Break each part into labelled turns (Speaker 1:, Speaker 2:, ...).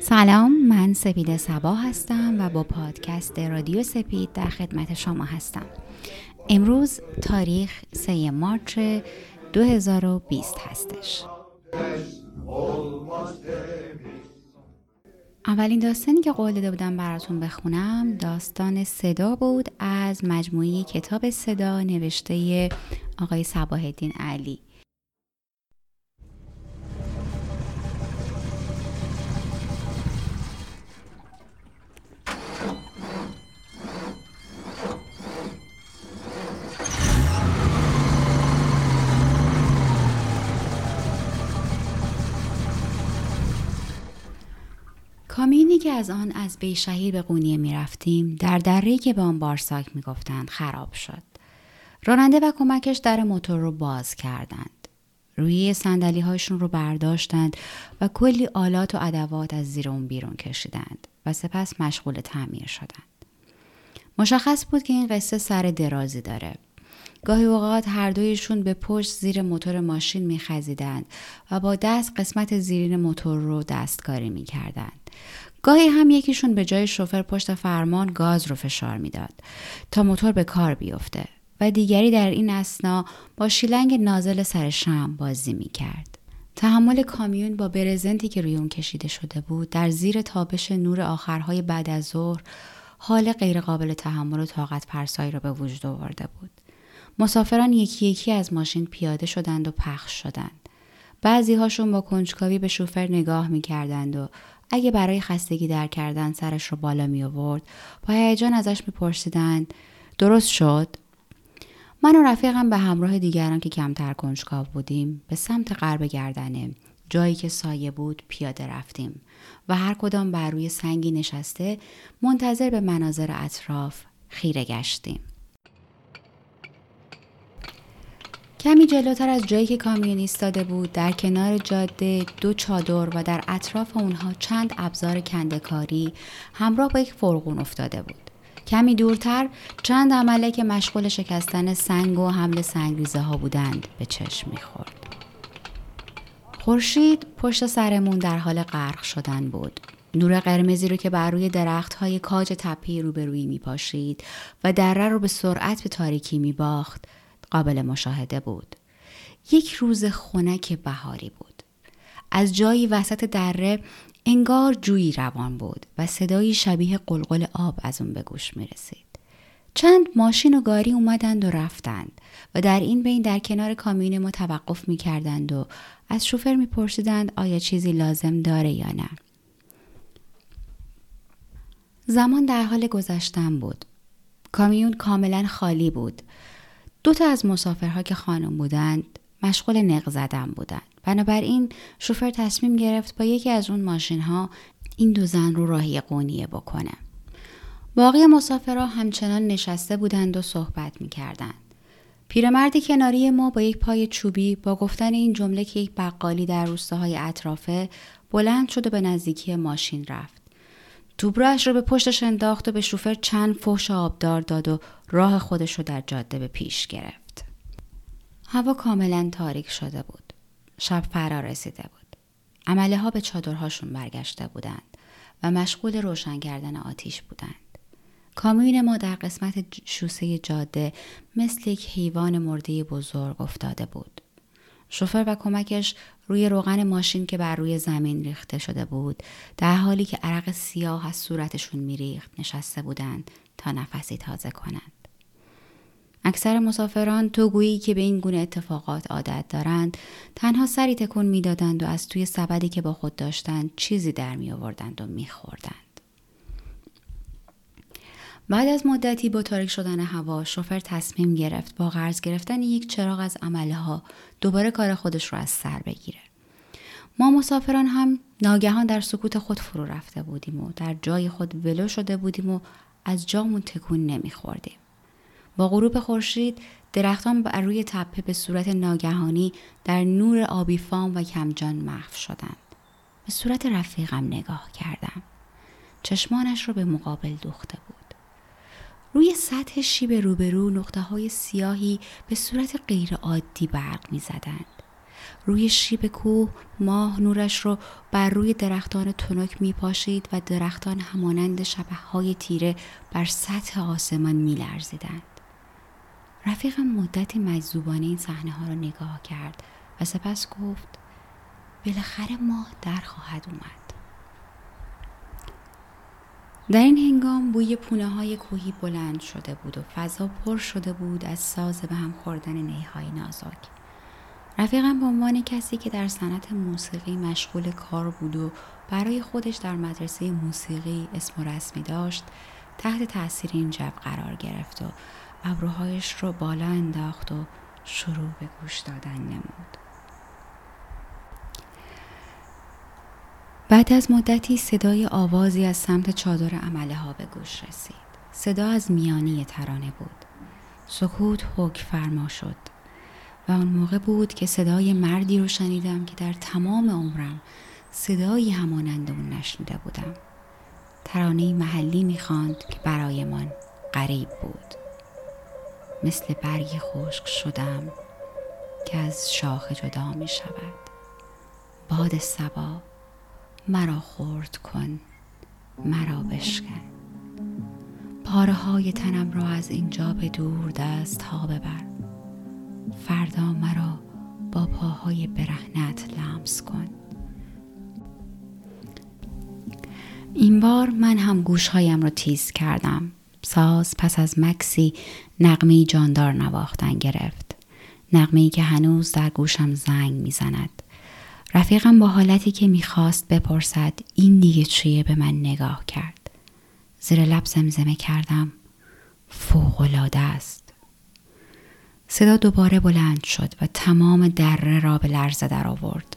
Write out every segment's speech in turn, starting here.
Speaker 1: سلام من سپید سبا هستم و با پادکست رادیو سپید در خدمت شما هستم. امروز تاریخ 3 مارچ 2020 هستش. اولین داستانی که قول داده بودم براتون بخونم داستان صدا بود از مجموعه کتاب صدا نوشته آقای صباح الدین علی. که از آن از بیشهیر به قونیه می رفتیم در دره که به آن بارساک می گفتند خراب شد. راننده و کمکش در موتور رو باز کردند. روی سندلی هایشون رو برداشتند و کلی آلات و ادوات از زیر اون بیرون کشیدند و سپس مشغول تعمیر شدند. مشخص بود که این قصه سر درازی داره. گاهی اوقات هر دویشون به پشت زیر موتور ماشین میخزیدند و با دست قسمت زیرین موتور رو دستکاری می‌کردند. گاهی هم یکیشون به جای شوفر پشت فرمان گاز رو فشار می‌داد تا موتور به کار بیفته و دیگری در این اسنا با شیلنگ نازل سر شم بازی می‌کرد. تحمل کامیون با برزنتی که روی اون کشیده شده بود در زیر تابش نور آخرهای بعد از ظهر حال غیرقابل تحمل و طاقت فرسایی را به وجود آورده بود. مسافران یکی یکی از ماشین پیاده شدند و پخش شدند. بعضی هاشون با کنجکاوی به شوفر نگاه می کردند و اگه برای خستگی در کردن سرش رو بالا می آورد با هیجان ازش می پرسیدند درست شد؟ من و رفیقم به همراه دیگران که کمتر کنجکاو بودیم به سمت غرب گردنه جایی که سایه بود پیاده رفتیم و هر کدام بر روی سنگی نشسته منتظر به مناظر اطراف خیره گشتیم. کمی جلوتر از جایی که کامیون ایستاده بود در کنار جاده دو چادر و در اطراف اونها چند ابزار کندکاری همراه با یک فرقون افتاده بود. کمی دورتر چند عمله که مشغول شکستن سنگ و حمل سنگریزه ها بودند به چشم می‌خورد. خورشید پشت سرمون در حال غرق شدن بود. نور قرمزی رو که بر روی درخت های کاج تپه روبرویی می پاشید و دره رو به سرعت به تاریکی می باخت قابل مشاهده بود. یک روز خنک بهاری بود. از جایی وسط دره انگار جویی روان بود و صدایی شبیه قلقل آب از اون به گوش می رسید. چند ماشین و گاری اومدند و رفتند و در این بین در کنار کامیون ما توقف می کردند و از شوفر می پرسیدند آیا چیزی لازم داره یا نه. زمان در حال گذشتن بود. کامیون کاملا خالی بود. دو تا از مسافرها که خانم بودند مشغول نق زدن بودند. بنابراین شوفر تصمیم گرفت با یکی از اون ماشین ها این دو زن رو راهی قونیه بکنه. باقی مسافرها همچنان نشسته بودند و صحبت می کردند. پیرمردی کناری ما با یک پای چوبی با گفتن این جمله که یک بقالی در روستاهای اطرافه بلند شد و به نزدیکی ماشین رفت. توبرش رو به پشتش انداخت و به شوفر چند فحش آبدار داد و راه خودش رو در جاده به پیش گرفت. هوا کاملا تاریک شده بود. شب فرا رسیده بود. عمله ها به چادرهاشون برگشته بودند و مشغول روشن کردن آتیش بودند. کامیون ما در قسمت شوسه جاده مثل یک حیوان مرده بزرگ افتاده بود. شوفر و کمکش روی روغن ماشین که بر روی زمین ریخته شده بود در حالی که عرق سیاه از صورتشون میریخت نشسته بودند تا نفسی تازه کنند. اکثر مسافران تو گویی که به این گونه اتفاقات عادت دارند تنها سری تکون می‌دادند و از توی سبدی که با خود داشتند چیزی در می آوردند و میخوردند. بعد از مدتی با تاریک شدن هوا شوفر تصمیم گرفت با قرض گرفتن یک چراغ از عمله ها دوباره کار خودش رو از سر بگیره. ما مسافران هم ناگهان در سکوت خود فرو رفته بودیم و در جای خود ولو شده بودیم و از جامون تکون نمیخوردیم. با غروب خورشید درختان بر روی تپه به صورت ناگهانی در نور آبی فام و کمجان محو شدند. به صورت رفیقم نگاه کردم. چشمانش را به مقابل دوخته بود. روی سطح شیب روبرو نقطه های سیاهی به صورت غیر عادی برق می زدند. روی شیب کوه ماه نورش رو بر روی درختان تنک می پاشید و درختان همانند شبه های تیره بر سطح آسمان می لرزیدند. رفیقم مدتی مجذوبانه این صحنه ها را نگاه کرد و سپس گفت بالاخره ماه در خواهد اومد. در این هنگام بوی پونه های کوهی بلند شده بود و فضا پر شده بود از ساز به هم خوردن نیهای نازک. رفیقم به عنوان کسی که در صنعت موسیقی مشغول کار بود و برای خودش در مدرسه موسیقی اسم و رسمی داشت تحت تاثیر این جب قرار گرفت و ابروهایش رو بالا انداخت و شروع به گوش دادن نمود. بعد از مدتی صدای آوازی از سمت چادر عمله ها به گوش رسید. صدا از میانی ترانه بود. سکوت حک فرما شد و آن موقع بود که صدای مردی رو شنیدم که در تمام عمرم صدایی همانند اون نشنیده بودم. ترانه محلی می‌خواند که برایمان غریب بود. مثل برگی خشک شدم که از شاخه جدا می شود. باد سبا مرا خورد کن مرا بشکن. پاره های تنم را از اینجا به دور دست ها ببر. فردا مرا با پاهای برهنت لمس کن. این بار من هم گوشهایم را تیز کردم. ساز پس از مکسی نقمی جاندار نواختن گرفت. نقمی که هنوز در گوشم زنگ می‌زند. رفیقم با حالتی که می‌خواست بپرسد این دیگه چیه به من نگاه کرد. زیر لب زمزمه کردم فوقلاده است. صدا دوباره بلند شد و تمام دره را به لرزه در آورد.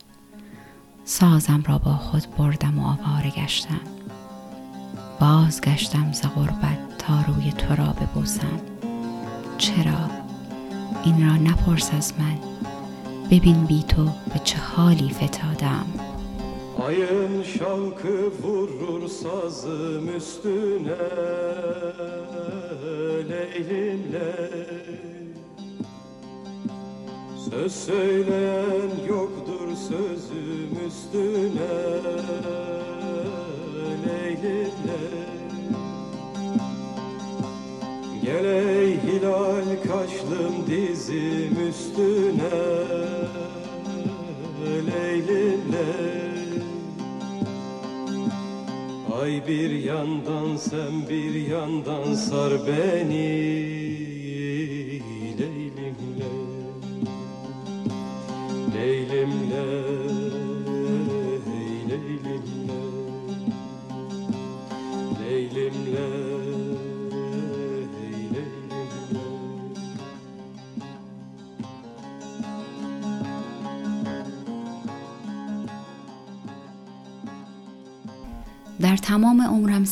Speaker 1: سازم را با خود بردم و آواره گشتم. بازگشتم ز غربت تا روی تو را ببوسم. چرا؟ این را نپرس از من ببین بی تو به چه حالی فتادم
Speaker 2: Ayın şalkı vurur sazım üstüne Leylim ley Söz söyleyen yoktur sözüm üstüne Leylim Gel hilal kaşlım dizim üstüne. Leylim ley. Ay bir yandan sen bir yandan sar beni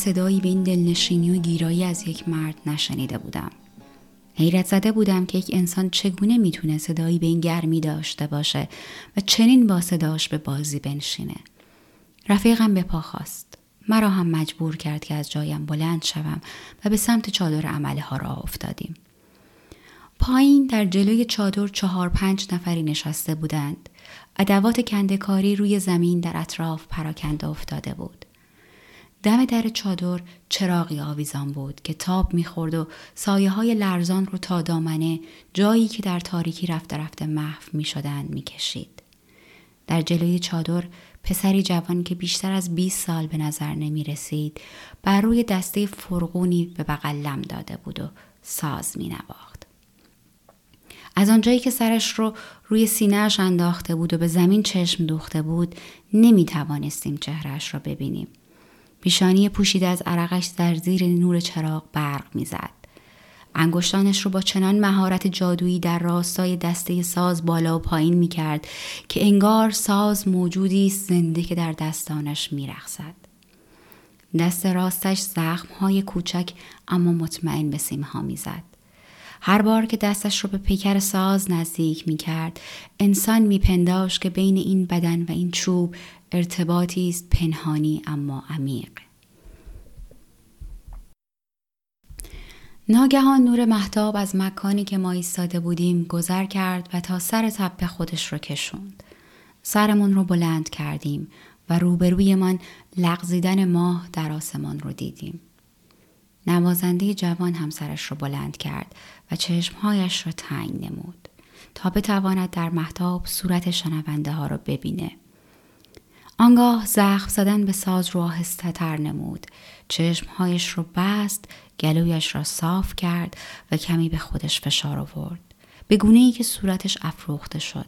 Speaker 1: صدایی به این دلنشینی و گیرایی از یک مرد نشنیده بودم. حیرت زده بودم که یک انسان چگونه می‌تونه صدایی به این گرمی داشته باشه و چنین با صداش به بازی بنشینه. رفیقم به پا خواست. مرا هم مجبور کرد که از جایم بلند شوم و به سمت چادر عمله ها را افتادیم. پایین در جلوی چادر چهار پنج نفری نشسته بودند. ادوات کندکاری روی زمین در اطراف پراکنده افتاده بود. دم در چادر چراغی آویزان بود که تاب می‌خورد و سایه های لرزان رو تا دامنه جایی که در تاریکی رفته رفته محو می شدن می کشید. در جلوی چادر پسری جوان که بیشتر از 20 سال به نظر نمی رسید بر روی دسته فرغونی به بغل لم داده بود و ساز می نواخت. از آنجایی که سرش رو روی سینهش انداخته بود و به زمین چشم دوخته بود نمی توانستیم چهرش را ببینیم. پیشانی پوشیده از عرقش در زیر نور چراغ برق می‌زد. انگشتانش رو با چنان مهارت جادویی در راستای دسته ساز بالا و پایین می کرد که انگار ساز موجودی زنده که در دستانش می رخصد. دست راستش زخم های کوچک اما مطمئن به سیم ها می زد. هر بار که دستش رو به پیکر ساز نزدیک می کرد انسان می پنداش که بین این بدن و این چوب ارتباطی است پنهانی اما عمیق ناگهان نور محتاب از مکانی که ما ایستاده بودیم گذر کرد و تا سر تپه خودش رو کشوند. سرمون رو بلند کردیم و روبروی من لغزیدن ماه در آسمان رو دیدیم. نوازنده جوان همسرش رو بلند کرد و چشمهایش را تنگ نمود تا بتواند در محتاب صورت شنونده ها را ببینه. آنگاه زخم زدن به ساز رو آهسته تر نمود. چشمهایش رو بست، گلویش را صاف کرد و کمی به خودش فشار آورد. به گونه ای که صورتش افروخته شد.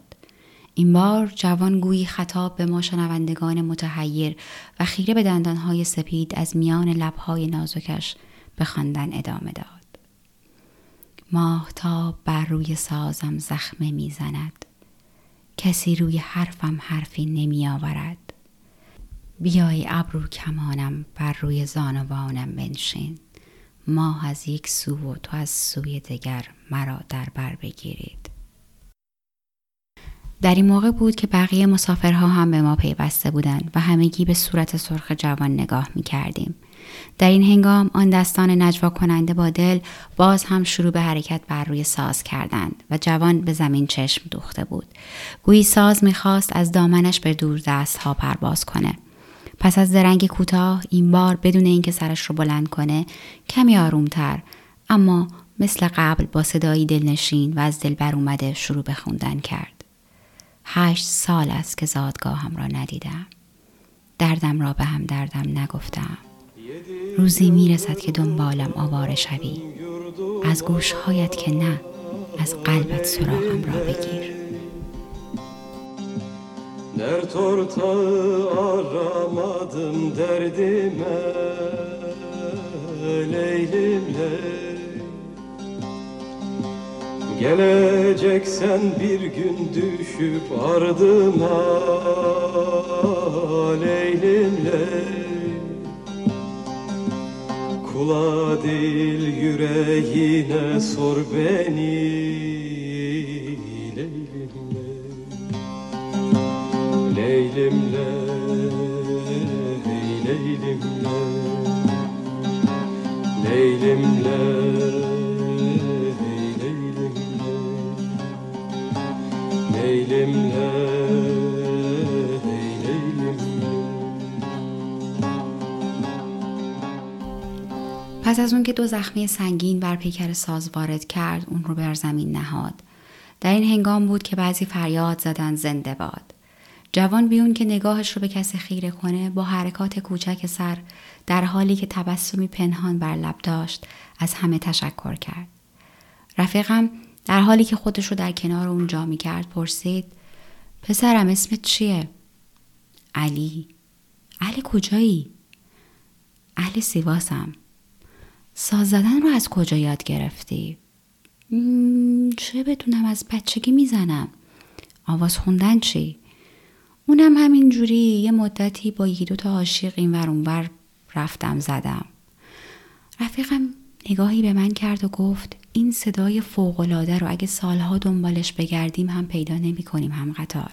Speaker 1: این بار جوان گویی خطاب به ما شنوندگان متحیر و خیره به دندانهای سپید از میان لبهای نازکش به خواندن ادامه داد. ماهتاب بر روی سازم زخمه می‌زند. کسی روی حرفم حرفی نمی آورد. بیای ابرو کمانم بر روی زانوانم بنشین ماه از یک سو و تو از سوی دگر مرا در بر بگیرید در این موقع بود که بقیه مسافرها هم به ما پیوسته بودند و همگی به صورت سرخ جوان نگاه می کردیم. در این هنگام آن دستان نجوا کننده با دل باز هم شروع به حرکت بر روی ساز کردند و جوان به زمین چشم دوخته بود. گویی ساز می‌خواست از دامنش به دور دست ها پرواز کنه. پس از درنگ کوتاه این بار بدون اینکه سرش رو بلند کنه کمی آرومتر اما مثل قبل با صدایی دلنشین و از دل بر اومده شروع به خوندن کرد. هشت سال است که زادگاهم را ندیدم. دردم را به هم دردم نگفتم. روزی می‌رسد که دنبالم آواره شوی. از گوشهایت که نه از قلبت سراغم را بگیر.
Speaker 2: Dert ortağı aramadım derdime Leylim ley Geleceksen bir gün düşüp ardıma Leylim ley Kula değil yüreğine sor beni Leylim ley, leylim ley
Speaker 1: پس از اون که دو زخمی سنگین بر پیکر ساز وارد کرد اون رو بر زمین نهاد در این هنگام بود که بعضی فریاد زدن زنده باد جوان بیون که نگاهش رو به کسی خیره کنه با حرکات کوچک سر در حالی که تبسمی پنهان بر لب داشت از همه تشکر کرد. رفیقم در حالی که خودش رو در کنار اون جا می کرد پرسید پسرم اسمت چیه؟ علی علی کجایی؟ علی سیواسم ساز زدن رو از کجا یاد گرفتی؟ چه بدونم از بچگی می‌زنم آواز خوندن چی؟ اونم همین جوری یه مدتی با یکی دو تا عاشق این ور اونور رفتم زدم رفیقم نگاهی به من کرد و گفت این صدای فوقالعاده رو اگه سالها دنبالش بگردیم هم پیدا نمی کنیم هم قطار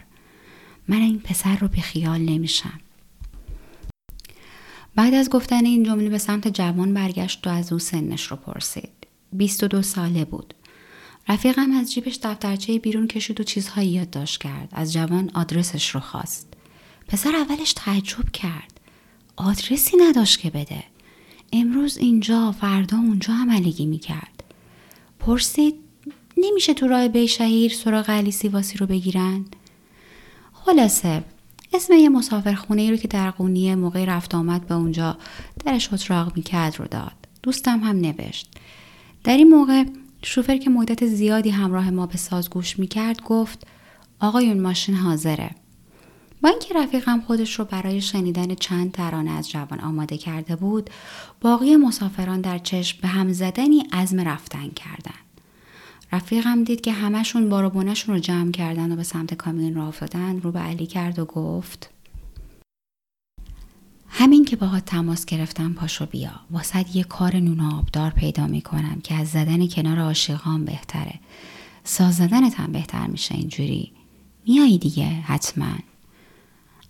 Speaker 1: من این پسر رو به خیال نمیشم بعد از گفتن این جمله به سمت جوان برگشت و از او سنش رو پرسید. 22 ساله بود. رفیقم از جیبش دفترچه بیرون کشید و چیزهایی یادداشت کرد. از جوان آدرسش رو خواست. پسر اولش تعجب کرد. آدرسی نداشت که بده. امروز اینجا فردا اونجا عملگی می‌کرد. پرسید نمیشه تو راه بی شهیر سراغ علی سیواسی رو بگیرن؟ خلاصه اسم یه مسافرخونه ای رو که در قونیه موقع رفت آمد به اونجا درش اتراق می‌کرد رو داد. دوستم هم نوشت. در این موقع شوفر که مدت زیادی همراه ما به ساز گوش می‌کرد گفت آقایون ماشین حاضره. با اینکه رفیقم خودش رو برای شنیدن چند ترانه از جوان آماده کرده بود باقی مسافران در چشم به هم زدنی عزم رفتن کردن. رفیقم دید که همشون باروبونشون رو جمع کردن و به سمت کامیون را افتادن رو به علی کرد و گفت همین که باهات تماس گرفتم پاشو بیا. واسد یه کار نون آبدار پیدا می‌کنم که از زدن کنار عاشقان بهتره. ساز زدنت هم بهتر میشه اینجوری. میایی دیگه حتما.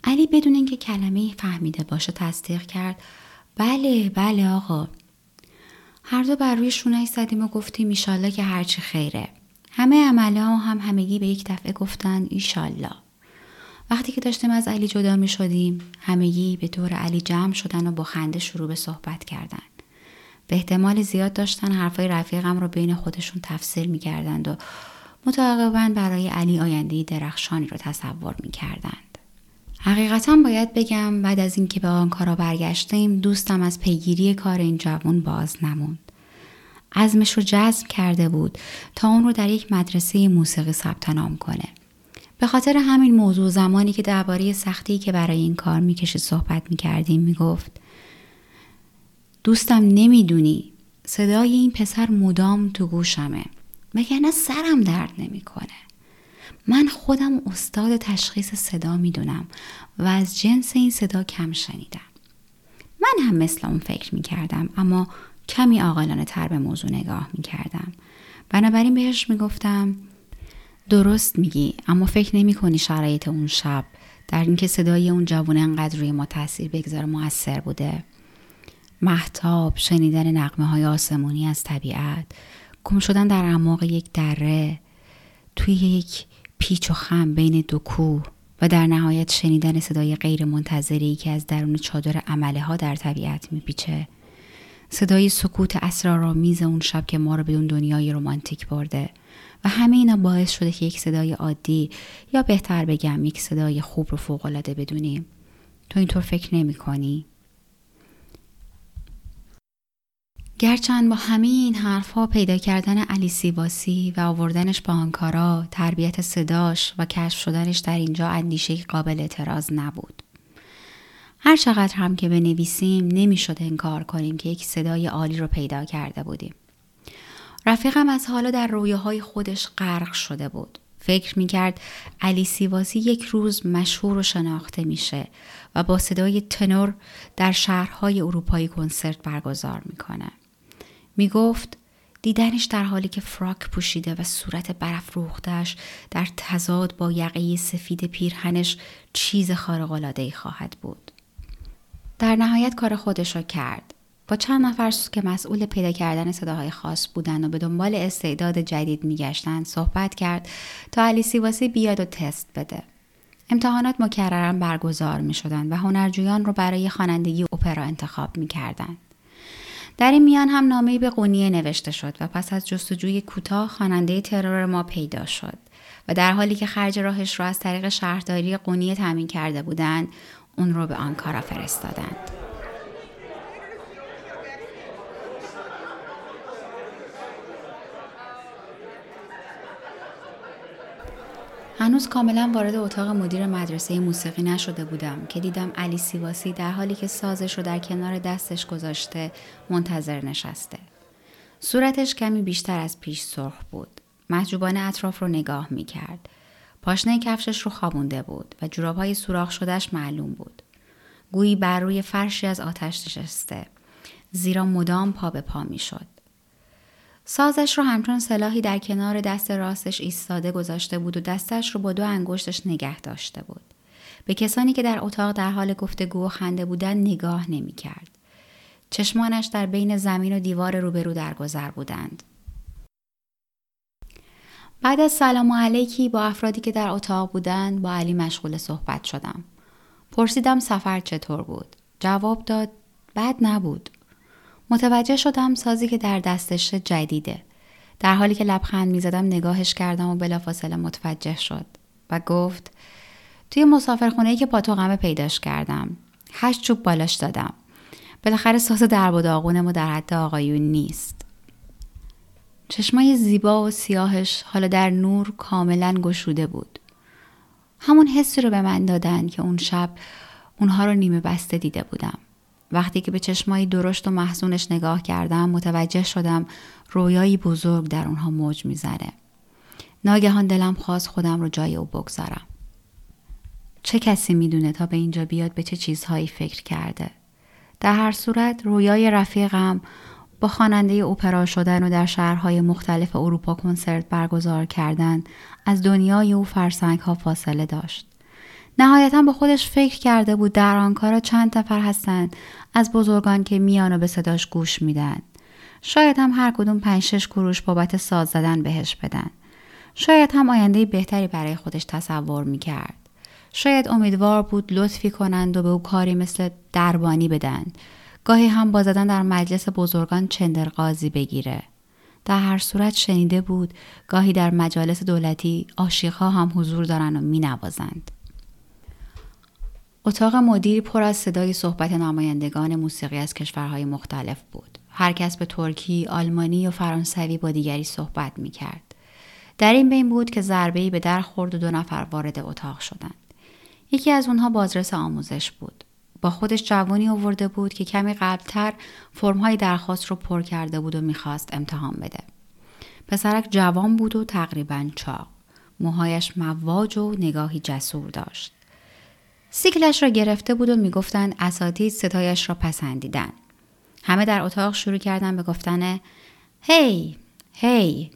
Speaker 1: علی بدون اینکه کلمه فهمیده باشه تصدیق کرد بله بله آقا. هر دو بر روی شونهش زدیم و گفتیم ایشالله که هرچی خیره. همه عمله ها هم همگی به یک دفعه گفتن ایشالله. وقتی که داشتیم از علی جدا می شدیم همگی به دور علی جمع شدن و با خنده شروع به صحبت کردن. به احتمال زیاد داشتن حرفای رفیقم رو بین خودشون تفسیر می کردند و متعاقبا برای علی آینده درخشانی رو تصور می کردند. حقیقتا باید بگم بعد از اینکه به آنکارا برگشتیم دوستم از پیگیری کار این جوان باز نموند. عزمش رو جذب کرده بود تا اون رو در یک مدرسه موسیقی ثبت نام کنه. به خاطر همین موضوع زمانی که درباره سختی که برای این کار می‌کشید صحبت می‌کردیم می‌گفت دوستم نمی‌دونی صدای این پسر مدام تو گوشمه وگرنه سرم درد نمی‌کنه من خودم استاد تشخیص صدا می‌دونم و از جنس این صدا کم شنیدم. من هم مثل اون فکر می‌کردم اما کمی عاقلانه تر به موضوع نگاه می‌کردم. بنابراین بهش می‌گفتم درست میگی اما فکر نمی کنی شرایط اون شب در اینکه صدای اون جوان انقدر روی ما تاثیر بگذاره موثر بوده. محتاب شنیدن نقمه های آسمونی از طبیعت گم شدن در اعماق یک دره توی یک پیچ و خم بین دو کوه و در نهایت شنیدن صدای غیر منتظری که از درون چادر عمله ها در طبیعت میپیچه صدای سکوت اسرارآمیز اون شب که ما رو به اون دنیای رومانتیک برده و همه اینا باعث شده که یک صدای عادی یا بهتر بگم یک صدای خوب رو فوقالعاده بدونیم تو اینطور فکر نمی کنی؟ گرچند با همه این حرفها پیدا کردن علی سیواسی و آوردنش با آنکارا تربیت صداش و کشف شدنش در اینجا اندیشه قابل اعتراض نبود. هر چقدر هم که بنویسیم نمی‌شد انکار کنیم که یک صدای عالی رو پیدا کرده بودیم. رفیقم از حالا در رویاهای خودش غرق شده بود. فکر می‌کرد علی سیواسی یک روز مشهور و شناخته میشه و با صدای تنور در شهرهای اروپایی کنسرت برگزار می‌کنه. می‌گفت دیدنش در حالی که فراک پوشیده و صورت برف روختش در تضاد با یقه سفید پیرهنش چیز خارق‌العاده‌ای خواهد بود. در نهایت کار خودش را کرد. با چند نفر که مسئول پیدا کردن صداهای خاص بودند و به دنبال استعداد جدید میگشتند صحبت کرد تا علی سیواسی بیاد و تست بده. امتحانات مکررا برگزار می شدند و هنرجویان رو برای خوانندگی اپرا انتخاب می کردند. در این میان هم نامه‌ای به قونیه نوشته شد و پس از جستجوی کوتاه خواننده ترور ما پیدا شد و در حالی که خرج راهش را از طریق شهرداری قونیه تامین کرده بودند اون رو به آنکارا فرستادند. هنوز کاملا وارد اتاق مدیر مدرسه موسیقی نشده بودم که دیدم علی سیواسی در حالی که سازش رو در کنار دستش گذاشته منتظر نشسته. صورتش کمی بیشتر از پیش سرخ بود. محجوبانه اطراف رو نگاه می کرد. پاشنه کفشش رو خوابونده بود و جورابهای سوراخ شدهش معلوم بود. گویی بر روی فرشی از آتش نشسته. زیرا مدام پا به پا می شد. سازش رو همچون سلاحی در کنار دست راستش ایستاده گذاشته بود و دستش رو با دو انگشتش نگه داشته بود. به کسانی که در اتاق در حال گفتگو و خنده بودن نگاه نمی کرد. چشمانش در بین زمین و دیوار روبرو درگذر بودند. بعد از سلام علیکی با افرادی که در اتاق بودند با علی مشغول صحبت شدم. پرسیدم سفر چطور بود؟ جواب داد بد نبود. متوجه شدم سازی که در دستش جدیده. در حالی که لبخند می‌زدم نگاهش کردم و بلافاصله متوجه شد و گفت توی مسافرخونه که پاتوقمه پیداش کردم. هشت چوب بالاش دادم. بالاخره ساز درب و داغونم در حد آقایون نیست. چشمای زیبا و سیاهش حالا در نور کاملا گشوده بود. همون حسی رو به من دادن که اون شب اونها رو نیمه بسته دیده بودم. وقتی که به چشمایی درشت و محزونش نگاه کردم متوجه شدم رویایی بزرگ در اونها موج می‌زنه. ناگهان دلم خواست خودم رو جای او بگذارم. چه کسی می‌دونه تا به اینجا بیاد به چه چیزهایی فکر کرده؟ در هر صورت رویای رفیقم با خواننده اپرا شدن و در شهرهای مختلف اروپا کنسرت برگزار کردن از دنیای او فرسنگ ها فاصله داشت. نهایتا با خودش فکر کرده بود در آنکارا چند نفر هستند از بزرگان که میان و به صداش گوش میدن شاید هم هر کدوم پنج شش گروش بابت ساز زدن بهش بدن. شاید هم آینده بهتری برای خودش تصور می‌کرد. شاید امیدوار بود لطفی کنند و به او کاری مثل دربانی بدن. گاهی هم با زدن در مجلس بزرگان چندرقاضی بگیره. در هر صورت شنیده بود گاهی در مجالس دولتی آشیقها هم حضور دارند و می نوازند. اتاق مدیری پر از صدای صحبت نمایندگان موسیقی از کشورهای مختلف بود. هر کس به ترکی، آلمانی و فرانسوی با دیگری صحبت می کرد. در این بین بود که ضربه‌ای به در خورد و دو نفر وارد اتاق شدند. یکی از اونها بازرس آموزش بود. با خودش جوانی آورده بود که کمی قبلتر فرمهای درخواست رو پر کرده بود و می‌خواست امتحان بده. پسرک جوان بود و تقریبا چاق. موهایش مواج و نگاهی جسور داشت. سیکلش را گرفته بود و می‌گفتند اساتید ستایش را پسندیدن. همه در اتاق شروع کردن به گفتن هی هی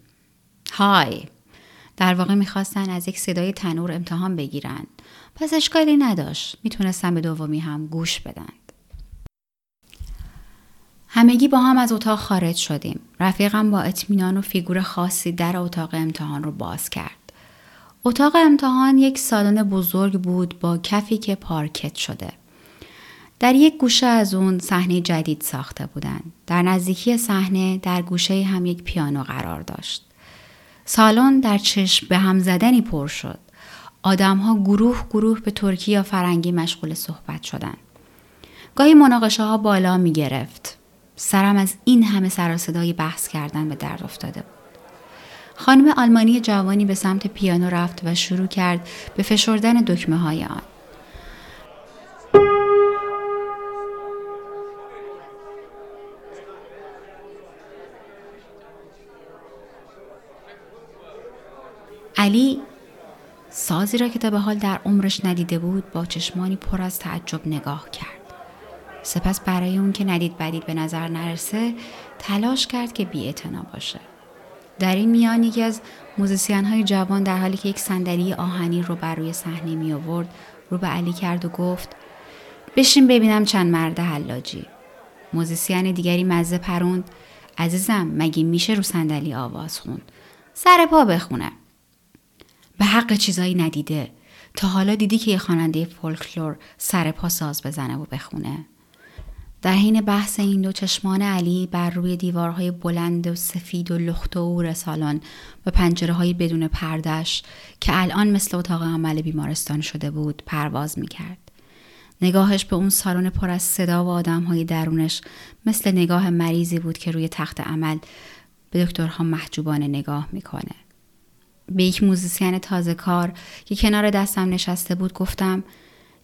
Speaker 1: های. در واقع می‌خواستن از یک صدای تنور امتحان بگیرند پس اشکالی نداشت. می‌تونستن به دومی هم گوش بدند همگی با هم از اتاق خارج شدیم. رفیقم با اطمینان و فیگور خاصی در اتاق امتحان رو باز کرد. اتاق امتحان یک سالن بزرگ بود با کفی که پارکت شده در یک گوشه از اون صحنه جدید ساخته بودند. در نزدیکی صحنه در گوشه هم یک پیانو قرار داشت. سالن در چشم به هم زدنی پر شد. آدمها گروه گروه به ترکی یا فرنگی مشغول صحبت شدند. گاهی مناقشه ها بالا می گرفت. سرم از این همه سر صدای بحث کردن به درد افتاده بود. خانم آلمانی جوانی به سمت پیانو رفت و شروع کرد به فشردن دکمه های آن. علی سازی را که تا به حال در عمرش ندیده بود با چشمانی پر از تعجب نگاه کرد. سپس برای اون که ندید بدید به نظر نرسه تلاش کرد که بی باشه. در این میان یکی از موزیسین های جوان در حالی که یک صندلی آهنی رو بر روی صحنه می آورد رو به علی کرد و گفت بشین ببینم چند مرد حلاجی. موزیسین دیگری مزه پروند عزیزم مگه میشه رو صندلی آواز خوند؟ سر پا بخونه. به حق چیزایی ندیده. تا حالا دیدی که یه خواننده فولکلور سر پا ساز بزنه و بخونه. در حین بحث این دو چشمان علی بر روی دیوارهای بلند و سفید و لخت و اور سالن و پنجره های بدون پردش که الان مثل اتاق عمل بیمارستان شده بود پرواز می کرد. نگاهش به اون سالن پر از صدا و آدم های درونش مثل نگاه مریضی بود که روی تخت عمل به دکترها محجوبانه نگاه می‌کنه. به یک موزیسین تازه کار که کنار دستم نشسته بود گفتم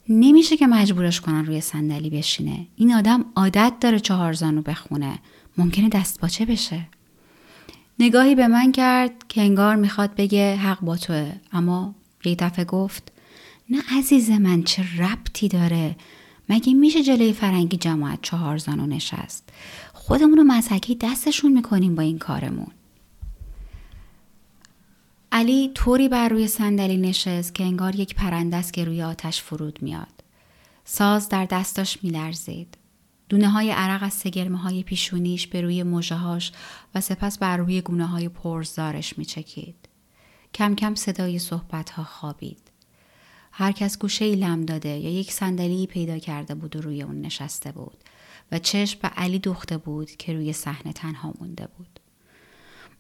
Speaker 1: نمیشه که مجبورش کنن روی صندلی بشینه. این آدم عادت داره چهار زانو بخونه. ممکنه دست باچه بشه؟ نگاهی به من کرد که انگار می‌خواد بگه حق با توه. اما یک دفعه گفت نه عزیز من چه ربطی داره؟ مگه میشه جلوی فرنگی جماعت چهار زانو نشست؟ خودمون رو مزحکی دستشون می‌کنیم با این کارمون. علی طوری بر روی صندلی نشست که انگار یک پرنده است که روی آتش فرود میاد. ساز در دستاش میلرزید. دونه های عرق از سگرمه های پیشونیش به روی موجهاش و سپس بر روی گونه های پرزارش میچکید. کم کم صدای صحبت ها خوابید. هر کس گوشه ای لم داده یا یک صندلی پیدا کرده بود و روی اون نشسته بود و چشم به علی دوخته بود که روی صحنه تنها مونده بود.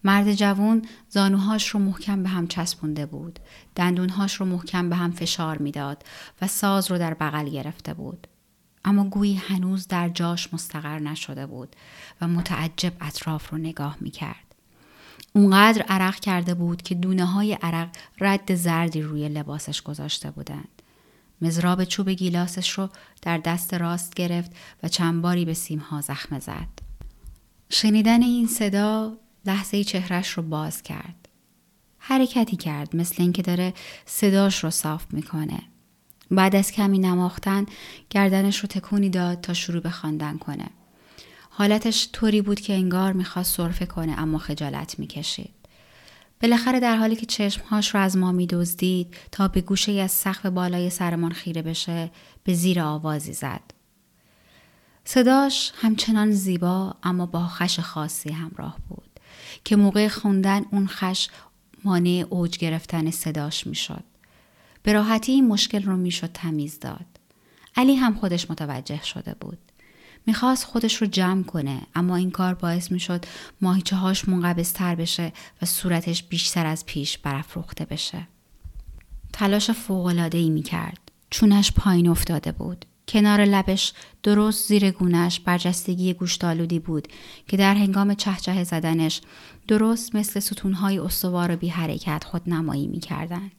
Speaker 1: مرد جوان زانوهاش رو محکم به هم چسبونده بود. دندونهاش رو محکم به هم فشار می‌داد و ساز رو در بغل گرفته بود. اما گویی هنوز در جاش مستقر نشده بود و متعجب اطراف رو نگاه می کرد. اونقدر عرق کرده بود که دونه های عرق رد زردی روی لباسش گذاشته بودند. مزراب چوب گیلاسش رو در دست راست گرفت و چند باری به سیمها زخم زد. شنیدن این صدا لحظه چهرش رو باز کرد. حرکتی کرد مثل اینکه داره صداش رو صاف می‌کنه. بعد از کمی نماختن گردنش رو تکونی داد تا شروع به خواندن کنه. حالتش طوری بود که انگار می‌خواست صرفه کنه اما خجالت می‌کشید. بالاخره در حالی که چشمهاش رو از ما میدزدید تا به گوشه از سقف بالای سرمان خیره بشه به زیر آوازی زد. صداش همچنان زیبا اما با خش خاصی همراه بود که موقع خوندن اون خش مانع اوج گرفتن صداش می‌شد. به راحتی این مشکل رو می‌شد تمیز داد. علی هم خودش متوجه شده بود. می‌خواست خودش رو جمع کنه اما این کار باعث می‌شد ماهیچه هاش منقبضتر بشه و صورتش بیشتر از پیش برافروخته بشه. تلاش فوقلاده ای می‌کرد. چونش پایین افتاده بود. کنار لبش درست زیر گونش برجستگی گوشتالودی بود که در هنگام چهچه زدنش درست مثل ستونهای استوار و بی حرکت خود نمایی می کردن.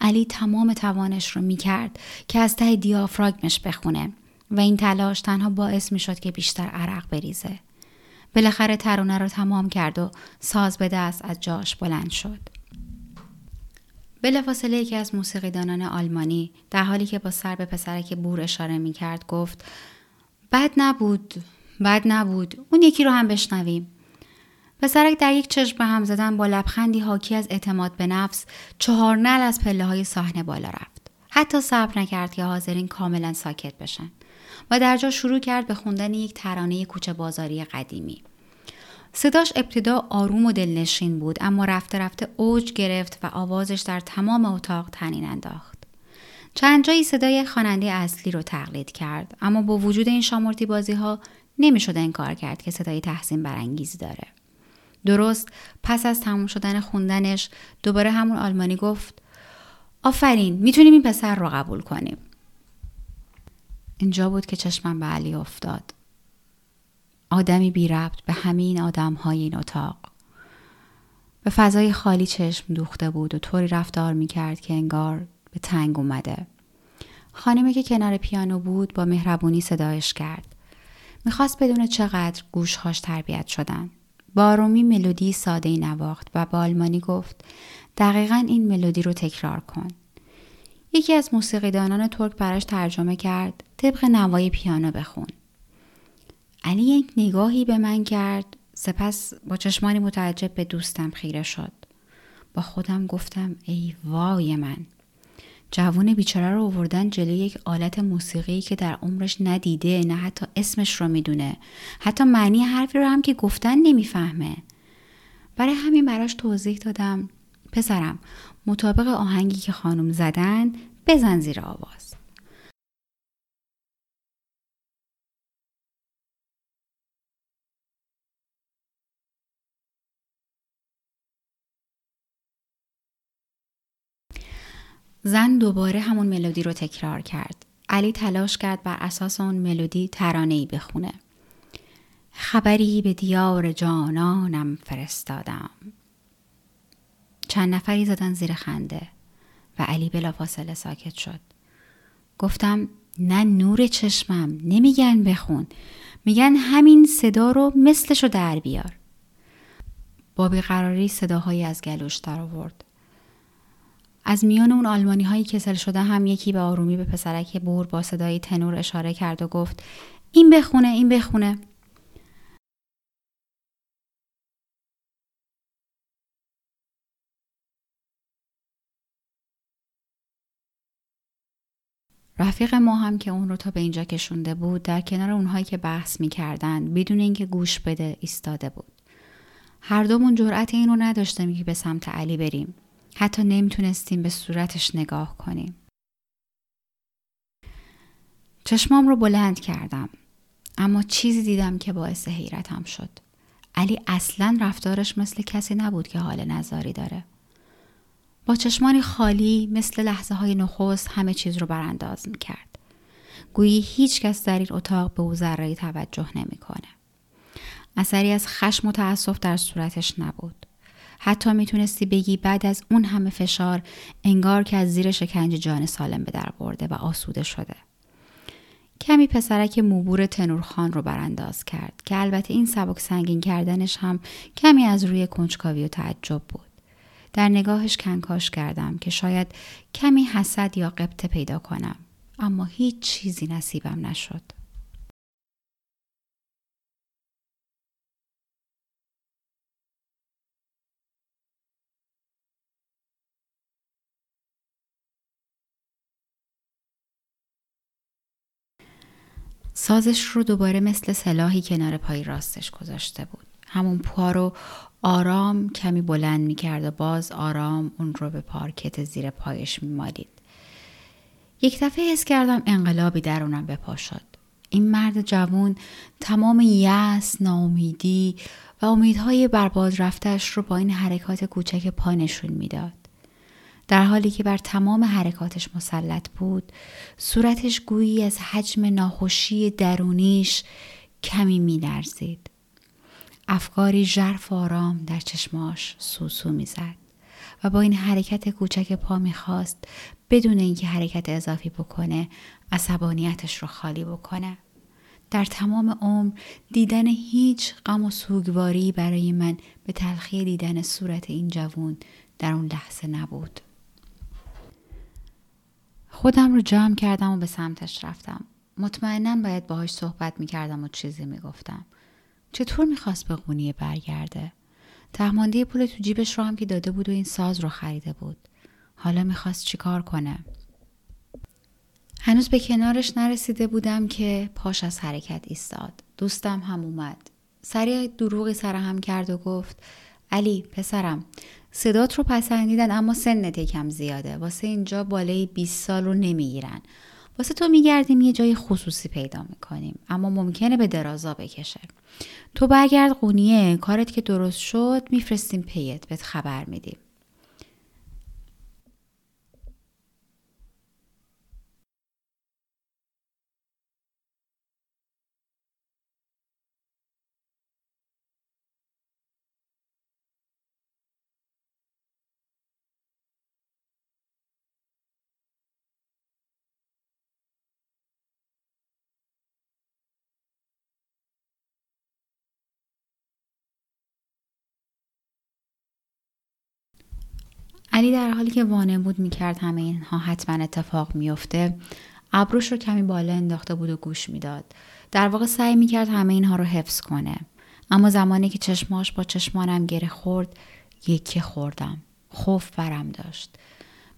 Speaker 1: علی تمام توانش رو می کرد که از ته دیافراگمش بخونه و این تلاش تنها باعث می شد که بیشتر عرق بریزه. بالاخره ترانه رو تمام کرد و ساز به دست از جاش بلند شد. بلافاصله یکی از موسیقیدانان آلمانی در حالی که با سر به پسرک بور اشاره می کرد گفت بد نبود بد نبود اون یکی رو هم بشنویم. پسرک در یک چشم به هم زدن با لبخندی حاکی از اعتماد به نفس چهار نل از پله های صحنه بالا رفت. حتی صبر نکرد که حاضرین کاملا ساکت بشن و در جا شروع کرد به خوندن یک ترانه کوچه بازاری قدیمی. صداش ابتدا آروم و دلنشین بود اما رفته رفته اوج گرفت و آوازش در تمام اتاق تنین انداخت. چند جایی صدای خواننده اصلی رو تقلید کرد اما با وجود این شامورتی بازی ها نمی‌شد انکار کرد که صدای تحسین برانگیزی داره. درست پس از تموم شدن خوندنش دوباره همون آلمانی گفت آفرین می‌تونیم این پسر رو قبول کنیم. اینجا بود که چشمم به علی افتاد. آدمی بی ربط به همین آدم های این اتاق. به فضای خالی چشم دوخته بود و طوری رفتار می کرد که انگار به تنگ اومده. خانمی که کنار پیانو بود با مهربونی صدایش کرد. می‌خواست بدون چقدر گوشهاش تربیت شدن. با آرومی ملودی ساده نواخت و با آلمانی گفت دقیقا این ملودی رو تکرار کن. یکی از موسیقیدانان ترک براش ترجمه کرد طبق نوای پیانو بخون. علی یک نگاهی به من کرد. سپس با چشمانی متعجب به دوستم خیره شد. با خودم گفتم ای وای من. جوون بیچاره رو آوردن جلوی یک آلت موسیقی که در عمرش ندیده نه حتی اسمش رو می‌دونه. حتی معنی حرفی رو هم که گفتن نمی‌فهمه. برای همین براش توضیح دادم. پسرم مطابق آهنگی که خانم زدن بزن زیر آواز. زن دوباره همون ملودی رو تکرار کرد. علی تلاش کرد بر اساس اون ملودی ترانه‌ای بخونه. خبری به دیار جانانم فرستادم. چند نفری زدن زیر خنده و علی بلافاصله ساکت شد. گفتم نه نور چشمم نمیگن بخون میگن همین صدا رو مثلشو در بیار. با بیقراری صداهایی از گلوش در آورد. از میان اون آلمانی هایی کسل شده هم یکی به آرومی به پسرک بور با صدای تنور اشاره کرد و گفت این بخونه این بخونه. رفیق ما هم که اون رو تا به اینجا کشونده بود در کنار اونهایی که بحث می‌کردن بدون اینکه گوش بده ایستاده بود. هر دومون جرأت این رو نداشتیم که به سمت علی بریم. حتی نمی‌تونستیم به صورتش نگاه کنیم. چشمام رو بلند کردم اما چیزی دیدم که باعث حیرتم شد. علی اصلا رفتارش مثل کسی نبود که حال نظاری داره. با چشمانی خالی مثل لحظه های نخست همه چیز رو برانداز می کرد. گویی هیچ کس در این اتاق به او ذره توجه نمی‌کنه. اثری از خشم و تأسف در صورتش نبود. حتی می‌تونستی بگی بعد از اون همه فشار انگار که از زیر شکنج جان سالم به در برده و آسوده شده. کمی پسرک موبور تنورخان رو برانداز کرد که البته این سبک سنگین کردنش هم کمی از روی کنجکاوی و تعجب بود. در نگاهش کنکاش کردم که شاید کمی حسد یا قبطه پیدا کنم اما هیچ چیزی نصیبم نشد. سازش رو دوباره مثل سلاحی کنار پای راستش گذاشته بود. همون پا رو آرام کمی بلند می‌کرد و باز آرام اون رو به پارکت زیر پایش میمالید. یک دفعه حس کردم انقلابی درونم به پا شد. این مرد جوان تمام یأس ناامیدی و امیدهای برباد رفتش رو با این حرکات کوچک پا نشون می‌داد. در حالی که بر تمام حرکاتش مسلط بود صورتش گویی از حجم ناخوشی درونیش کمی میلرزید. افکاری ژرف آرام در چشماش سوسو می‌زد و با این حرکت کوچک پا می‌خواست بدون اینکه حرکت اضافی بکنه عصبانیتش رو خالی بکنه. در تمام عمر دیدن هیچ غم و سوگواری برای من به تلخی دیدن صورت این جوون در اون لحظه نبود. خودم رو جمع کردم و به سمتش رفتم. مطمئنا باید باهاش صحبت می‌کردم و چیزی می‌گفتم. چطور می‌خواست به قونیه برگرده؟ تهمانده پول تو جیبش رو هم که داده بود و این ساز رو خریده بود. حالا می‌خواست چیکار کنه؟ هنوز به کنارش نرسیده بودم که پاش از حرکت ایستاد. دوستم هم اومد. سریع دروغی سرهم کرد و گفت علی پسرم صدات رو پسندیدن اما سنت یکم زیاده. واسه اینجا بالای 20 سال رو نمی‌گیرن. واسه تو میگردیم یه جای خصوصی پیدا می‌کنیم اما ممکنه به درازا بکشه. تو برگرد قونیه کارت که درست شد میفرستیم پیت بهت خبر میدیم. علی در حالی که وانمود می‌کرد همه اینها حتما اتفاق میفته ابروش رو کمی بالا انداخته بود و گوش می‌داد. در واقع سعی می‌کرد همه اینها رو حفظ کنه. اما زمانی که چشماش با چشمانم گره خورد یکی خوردم. خوف برم داشت.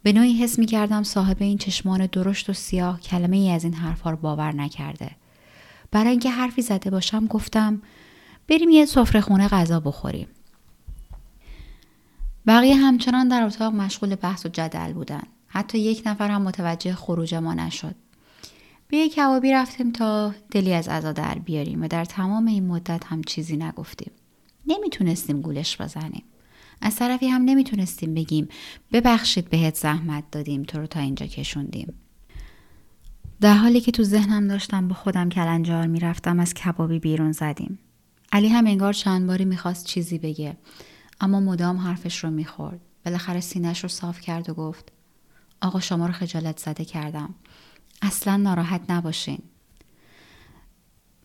Speaker 1: به نوعی حس می‌کردم صاحب این چشمان درشت و سیاه کلمه ای از این حرفها رو باور نکرده. برای اینکه حرفی زده باشم گفتم بریم یه سفره خونه غذا بخوریم. بقیه همچنان در اتاق مشغول بحث و جدل بودن. حتی یک نفر هم متوجه خروج ما نشد. به یک کبابی رفتیم تا دلی از عزا در بیاریم و در تمام این مدت هم چیزی نگفتیم. نمی‌تونستیم گولش بزنیم. از طرفی هم نمی‌تونستیم بگیم ببخشید بهت زحمت دادیم تو رو تا اینجا کشوندیم. در حالی که تو ذهنم داشتم با خودم کلنجار می‌رفتم از کبابی بیرون زدیم. علی هم انگار چند باری می‌خواست چیزی بگه اما مدام حرفش رو می‌خورد. بالاخره سینهش رو صاف کرد و گفت آقا شما رو خجالت زده کردم. اصلا ناراحت نباشین.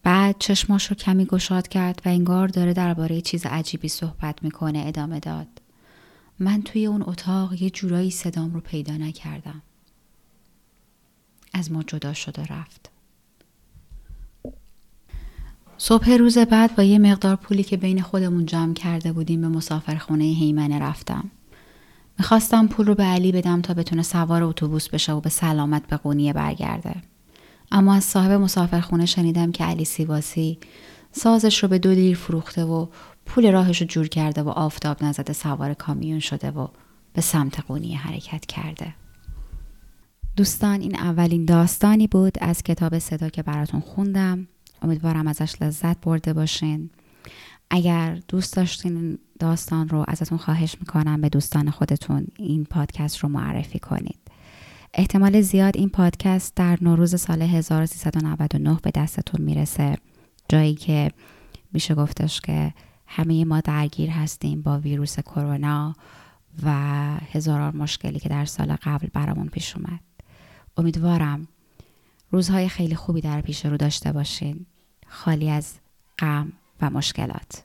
Speaker 1: بعد چشماش رو کمی گشاد کرد و انگار داره درباره چیز عجیبی صحبت می‌کنه ادامه داد. من توی اون اتاق یه جورایی صدام رو پیدا نکردم. از ما جدا شد و رفت. صبح روز بعد با یه مقدار پولی که بین خودمون جمع کرده بودیم به مسافرخونه هیمنه رفتم. می‌خواستم پول رو به علی بدم تا بتونه سوار اتوبوس بشه و به سلامت به قونیه برگرده. اما از صاحب مسافرخونه شنیدم که علی سیواسی سازش رو به دو دیر فروخته و پول راهش رو جور کرده و آفتاب نزده سوار کامیون شده و به سمت قونیه حرکت کرده. دوستان این اولین داستانی بود از کتاب صدا که براتون خوندم امیدوارم ازش لذت برده باشین. اگر دوست داشتین داستان رو ازتون خواهش می‌کنم به دوستان خودتون این پادکست رو معرفی کنید. احتمال زیاد این پادکست در نوروز سال 1399 به دستتون می‌رسه. جایی که میشه گفتش که همه ما درگیر هستیم با ویروس کرونا و هزاران مشکلی که در سال قبل برامون پیش اومد. امیدوارم روزهای خیلی خوبی در پیش رو داشته باشین. خالی از غم و مشکلات.